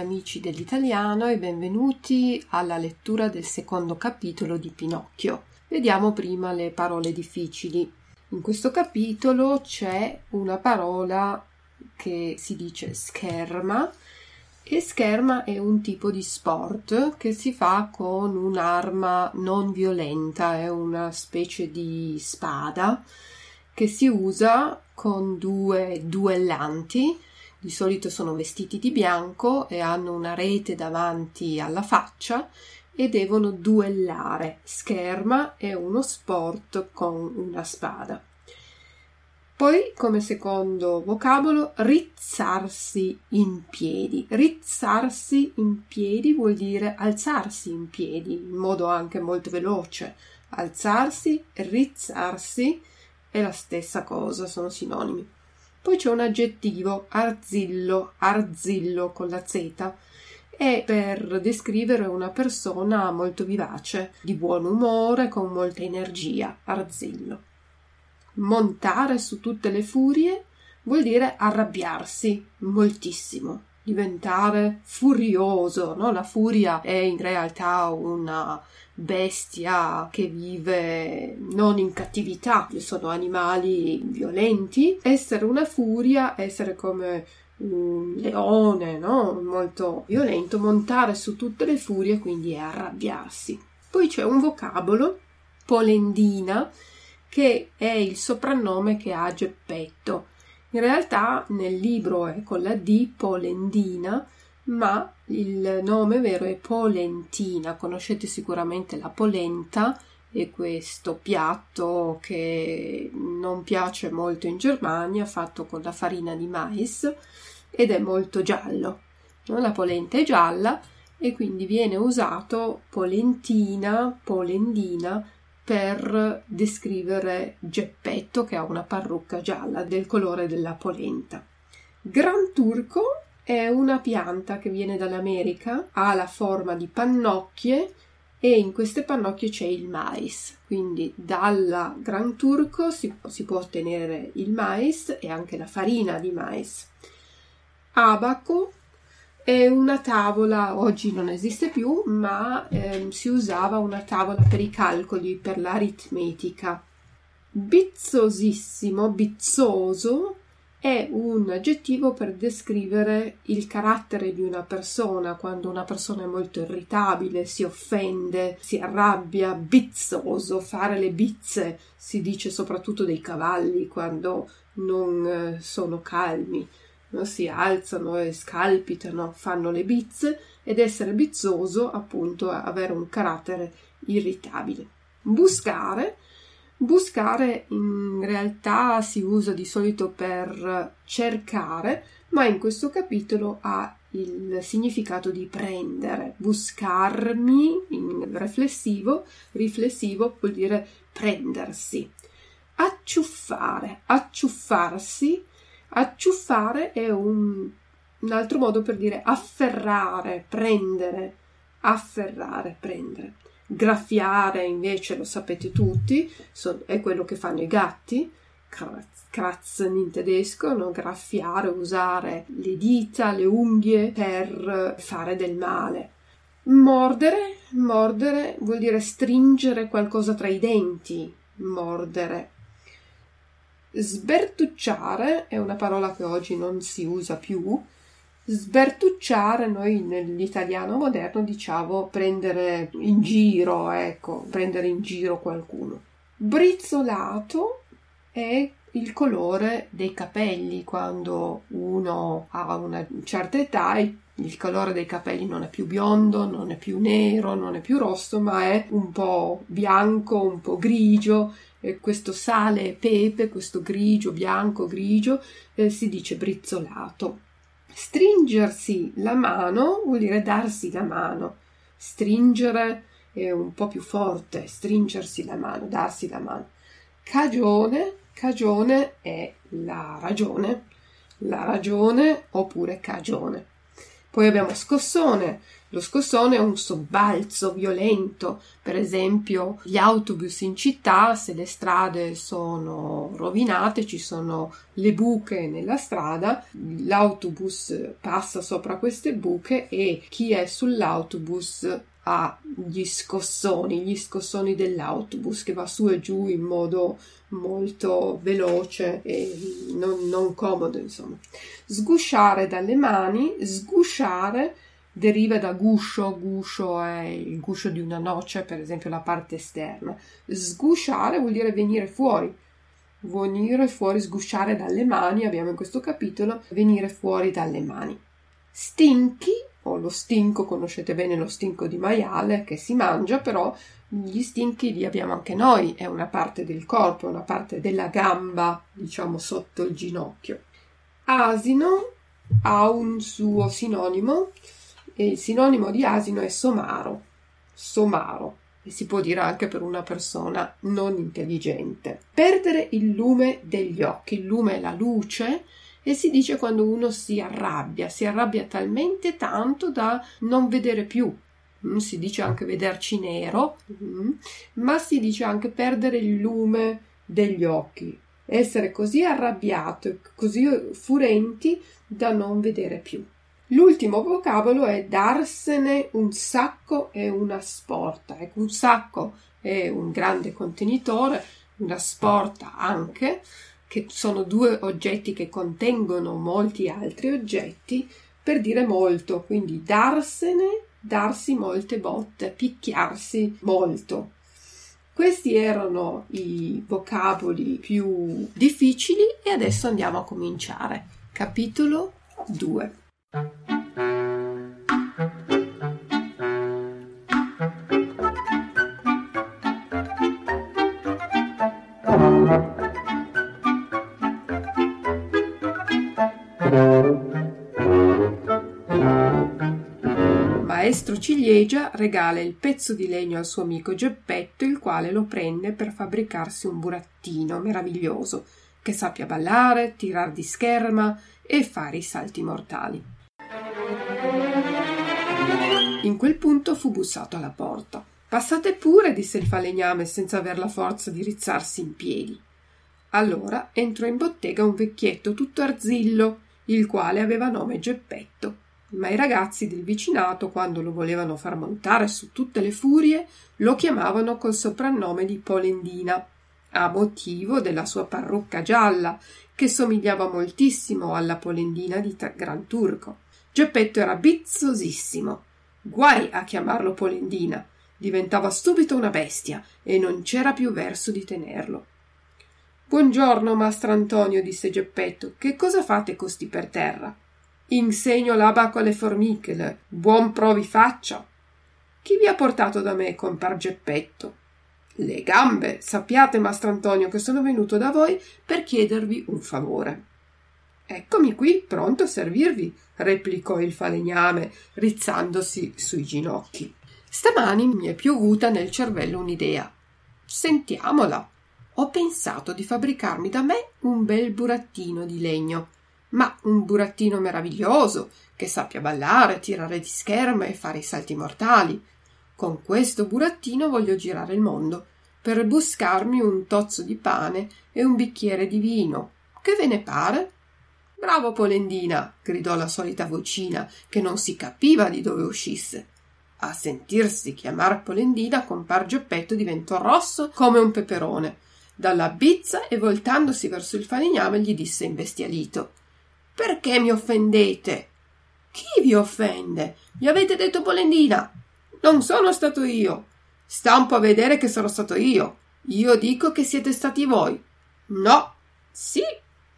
amici dell'italiano e benvenuti alla lettura del secondo capitolo di Pinocchio. Vediamo prima le parole difficili. In questo capitolo c'è una parola che si dice scherma e scherma è un tipo di sport che si fa con un'arma non violenta, è una specie di spada che si usa con due duellanti di solito sono vestiti di bianco e hanno una rete davanti alla faccia e devono duellare. Scherma è uno sport con una spada. Poi, come secondo vocabolo, rizzarsi in piedi. Rizzarsi in piedi vuol dire alzarsi in piedi in modo anche molto veloce. Alzarsi e rizzarsi è la stessa cosa, sono sinonimi. Poi c'è un aggettivo, arzillo, arzillo con la Z, è per descrivere una persona molto vivace, di buon umore, con molta energia, arzillo. Montare su tutte le furie vuol dire arrabbiarsi moltissimo, diventare furioso, no? La furia è in realtà una bestia che vive non in cattività, sono animali violenti. Essere una furia, essere come un leone, no? Molto violento, montare su tutte le furie, quindi è arrabbiarsi. Poi c'è un vocabolo, polendina, che è il soprannome che ha Geppetto. In realtà nel libro è con la D, polendina, ma il nome vero è polentina. Conoscete sicuramente la polenta e questo piatto che non piace molto in Germania, fatto con la farina di mais ed è molto giallo. La polenta è gialla e quindi viene usato polentina, polendina per descrivere Geppetto che ha una parrucca gialla del colore della polenta. Gran turco è una pianta che viene dall'America, ha la forma di pannocchie e in queste pannocchie c'è il mais. Quindi dal Gran Turco si, si può ottenere il mais e anche la farina di mais. Abaco è una tavola, oggi non esiste più, ma eh, si usava una tavola per i calcoli, per l'aritmetica. Bizzosissimo, bizzoso, è un aggettivo per descrivere il carattere di una persona quando una persona è molto irritabile, si offende, si arrabbia, bizzoso, fare le bizze, si dice soprattutto dei cavalli quando non eh, sono calmi? Si alzano e scalpitano, fanno le bizze ed essere bizzoso appunto avere un carattere irritabile. Buscare Buscare in realtà si usa di solito per cercare, ma in questo capitolo ha il significato di prendere. Buscarmi in riflessivo, riflessivo vuol dire prendersi. Acciuffare, acciuffarsi, acciuffare è un, un altro modo per dire afferrare, prendere, afferrare, prendere. Graffiare invece lo sapete tutti, so, è quello che fanno i gatti, kratzen in tedesco, no? graffiare, usare le dita, le unghie per fare del male. Mordere, mordere vuol dire stringere qualcosa tra i denti, mordere. Sbertucciare è una parola che oggi non si usa più, Sbertucciare, noi nell'italiano moderno diciamo prendere in giro, ecco, prendere in giro qualcuno. Brizzolato è il colore dei capelli quando uno ha una certa età il colore dei capelli non è più biondo, non è più nero, non è più rosso, ma è un po' bianco, un po' grigio. E questo sale pepe, questo grigio, bianco, grigio, eh, si dice brizzolato. Stringersi la mano vuol dire darsi la mano. Stringere è un po' più forte, stringersi la mano, darsi la mano. Cagione, cagione è la ragione, la ragione oppure cagione. Poi abbiamo scossone. Lo scossone è un sobbalzo violento, per esempio gli autobus in città, se le strade sono rovinate, ci sono le buche nella strada, l'autobus passa sopra queste buche e chi è sull'autobus ha gli scossoni, gli scossoni dell'autobus che va su e giù in modo molto veloce e non, non comodo, insomma. Sgusciare dalle mani, sgusciare deriva da guscio, guscio è il guscio di una noce, per esempio la parte esterna. Sgusciare vuol dire venire fuori. Venire fuori, sgusciare dalle mani, abbiamo in questo capitolo, venire fuori dalle mani. Stinchi o lo stinco, conoscete bene lo stinco di maiale che si mangia, però gli stinchi li abbiamo anche noi, è una parte del corpo, una parte della gamba, diciamo sotto il ginocchio. Asino ha un suo sinonimo e il sinonimo di asino è somaro, somaro, e si può dire anche per una persona non intelligente. Perdere il lume degli occhi, il lume è la luce, e si dice quando uno si arrabbia, si arrabbia talmente tanto da non vedere più. Mm, si dice anche vederci nero, mm, ma si dice anche perdere il lume degli occhi, essere così arrabbiato, così furenti da non vedere più. L'ultimo vocabolo è darsene un sacco e una sporta. Ecco, un sacco è un grande contenitore, una sporta anche, che sono due oggetti che contengono molti altri oggetti, per dire molto, quindi darsene, darsi molte botte, picchiarsi molto. Questi erano i vocaboli più difficili e adesso andiamo a cominciare. Capitolo 2. Ciliegia regala il pezzo di legno al suo amico Geppetto, il quale lo prende per fabbricarsi un burattino meraviglioso che sappia ballare, tirar di scherma e fare i salti mortali. In quel punto fu bussato alla porta. Passate pure, disse il falegname senza aver la forza di rizzarsi in piedi. Allora entrò in bottega un vecchietto tutto arzillo, il quale aveva nome Geppetto. Ma i ragazzi del vicinato, quando lo volevano far montare su tutte le furie, lo chiamavano col soprannome di Polendina, a motivo della sua parrucca gialla, che somigliava moltissimo alla Polendina di Gran Turco. Geppetto era bizzosissimo. Guai a chiamarlo Polendina. Diventava subito una bestia e non c'era più verso di tenerlo. Buongiorno, mastrantonio, disse Geppetto. Che cosa fate costi per terra? Insegno l'abaco alle formiche, buon provi faccia. Chi vi ha portato da me, compar Geppetto? Le gambe. Sappiate, mastrantonio, che sono venuto da voi per chiedervi un favore. Eccomi qui, pronto a servirvi, replicò il falegname, rizzandosi sui ginocchi. Stamani mi è piovuta nel cervello un'idea. Sentiamola ho pensato di fabbricarmi da me un bel burattino di legno, ma un burattino meraviglioso, che sappia ballare, tirare di scherma e fare i salti mortali. Con questo burattino voglio girare il mondo, per buscarmi un tozzo di pane e un bicchiere di vino. Che ve ne pare? Bravo Polendina! gridò la solita vocina, che non si capiva di dove uscisse. A sentirsi chiamar Polendina, compar Geppetto diventò rosso come un peperone dalla bizza e voltandosi verso il falegname gli disse imbestialito Perché mi offendete? Chi vi offende? Gli avete detto Polendina. Non sono stato io. Sta un po' a vedere che sono stato io. Io dico che siete stati voi. No, sì,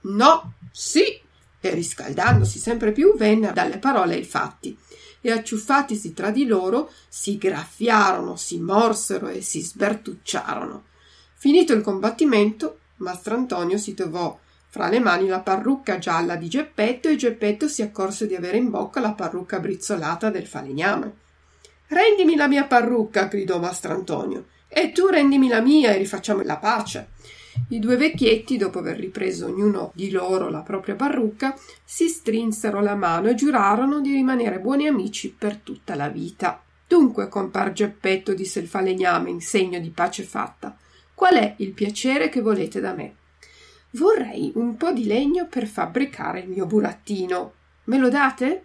no, sì. E riscaldandosi sempre più venne dalle parole ai fatti e acciuffatisi tra di loro si graffiarono, si morsero e si sbertucciarono. Finito il combattimento, Mastrantonio si trovò fra le mani la parrucca gialla di Geppetto e Geppetto si accorse di avere in bocca la parrucca brizzolata del falegname. Rendimi la mia parrucca, gridò Mastrantonio, e tu rendimi la mia e rifacciamo la pace. I due vecchietti, dopo aver ripreso ognuno di loro la propria parrucca, si strinsero la mano e giurarono di rimanere buoni amici per tutta la vita. Dunque, compar Geppetto, disse il falegname in segno di pace fatta, qual è il piacere che volete da me? Vorrei un po' di legno per fabbricare il mio burattino. Me lo date?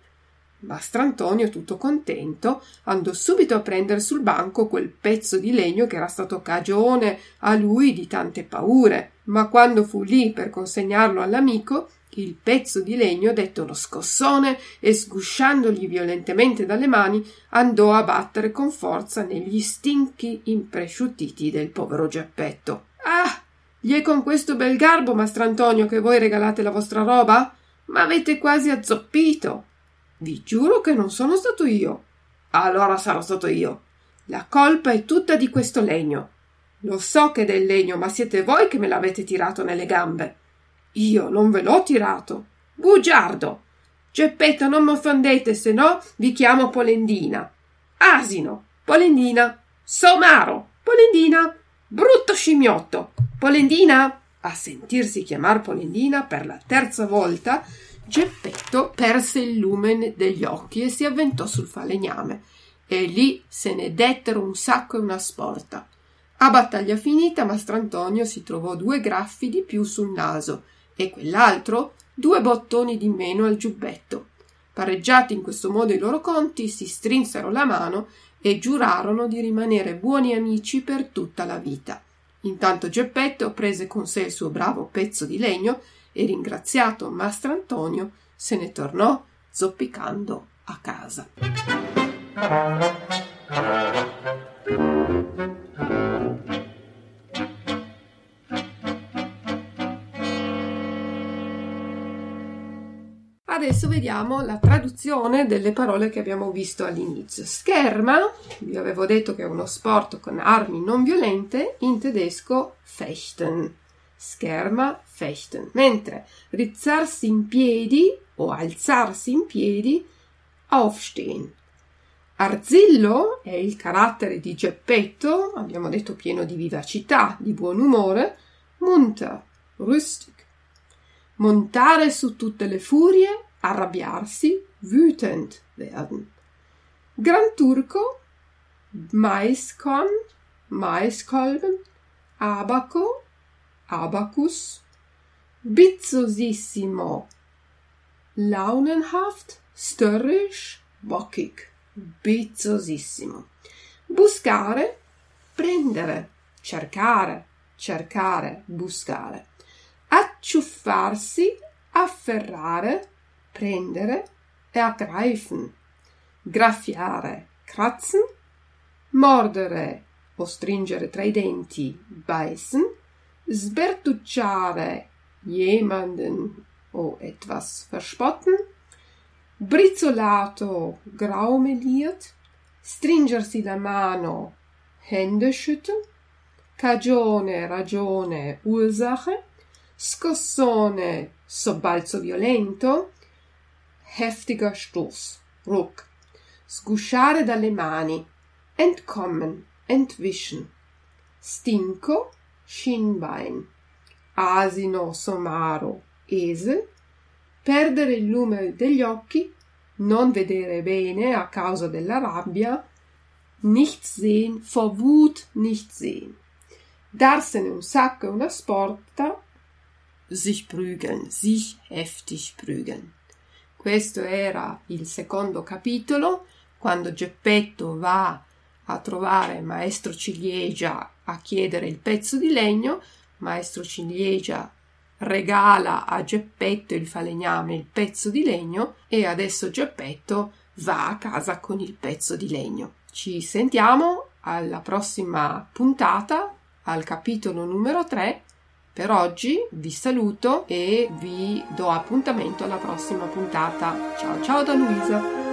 Mastrantonio, tutto contento, andò subito a prendere sul banco quel pezzo di legno che era stato cagione a lui di tante paure, ma quando fu lì per consegnarlo all'amico, il pezzo di legno dette uno scossone e sgusciandogli violentemente dalle mani andò a battere con forza negli stinchi impresciuttiti del povero Geppetto. Ah! Gli è con questo bel garbo, mastrantonio, che voi regalate la vostra roba? Ma avete quasi azzoppito. Vi giuro che non sono stato io. Allora sarò stato io. La colpa è tutta di questo legno. Lo so che è del legno, ma siete voi che me l'avete tirato nelle gambe. Io non ve l'ho tirato. Bugiardo! Geppetto, non mi offendete, se no vi chiamo Polendina. Asino, Polendina. Somaro, Polendina. Brutto scimmiotto, Polendina. A sentirsi chiamar Polendina per la terza volta, Geppetto perse il lume degli occhi e si avventò sul falegname. E lì se ne dettero un sacco e una sporta. A battaglia finita, Mastrantonio si trovò due graffi di più sul naso e quell'altro due bottoni di meno al giubbetto. Pareggiati in questo modo i loro conti, si strinsero la mano e giurarono di rimanere buoni amici per tutta la vita. Intanto Geppetto prese con sé il suo bravo pezzo di legno e ringraziato Mastrantonio se ne tornò zoppicando a casa. Adesso vediamo la traduzione delle parole che abbiamo visto all'inizio. Scherma, vi avevo detto che è uno sport con armi non violente, in tedesco fechten scherma, fechten, mentre rizzarsi in piedi o alzarsi in piedi, aufstehen. Arzillo è il carattere di Geppetto, abbiamo detto pieno di vivacità, di buon umore, munter, rüstig. Montare su tutte le furie, arrabbiarsi, wütend werden. Gran Turco, Maiskorn, Maiskolben, Abaco, Abacus, bizzosissimo, launenhaft, störrisch, bockig, bizzosissimo. Buscare, prendere, cercare, cercare, buscare. Acciuffarsi, afferrare, prendere ergreifen. Graffiare, kratzen, mordere o stringere tra i denti, beißen, sbertucciare jemanden o etwas verspotten, brizzolato graumeliert, stringersi la mano, Hände schütteln, cagione, ragione, Ursache, scossone, sobbalzo violento, heftiger Stoß, Ruck, sgusciare dalle mani, entkommen, entwischen, stinco, Shinbein, asino somaro, esel, perdere il lume degli occhi, non vedere bene a causa della rabbia, nichts sehen, vor Wut nicht sehen, darsene un sacco e una sporta, sich prügeln, sich heftig prügeln. Questo era il secondo capitolo, quando Geppetto va a trovare maestro Ciliegia a chiedere il pezzo di legno, maestro Ciliegia regala a Geppetto il falegname il pezzo di legno e adesso Geppetto va a casa con il pezzo di legno. Ci sentiamo alla prossima puntata, al capitolo numero 3. Per oggi vi saluto e vi do appuntamento alla prossima puntata. Ciao ciao da Luisa!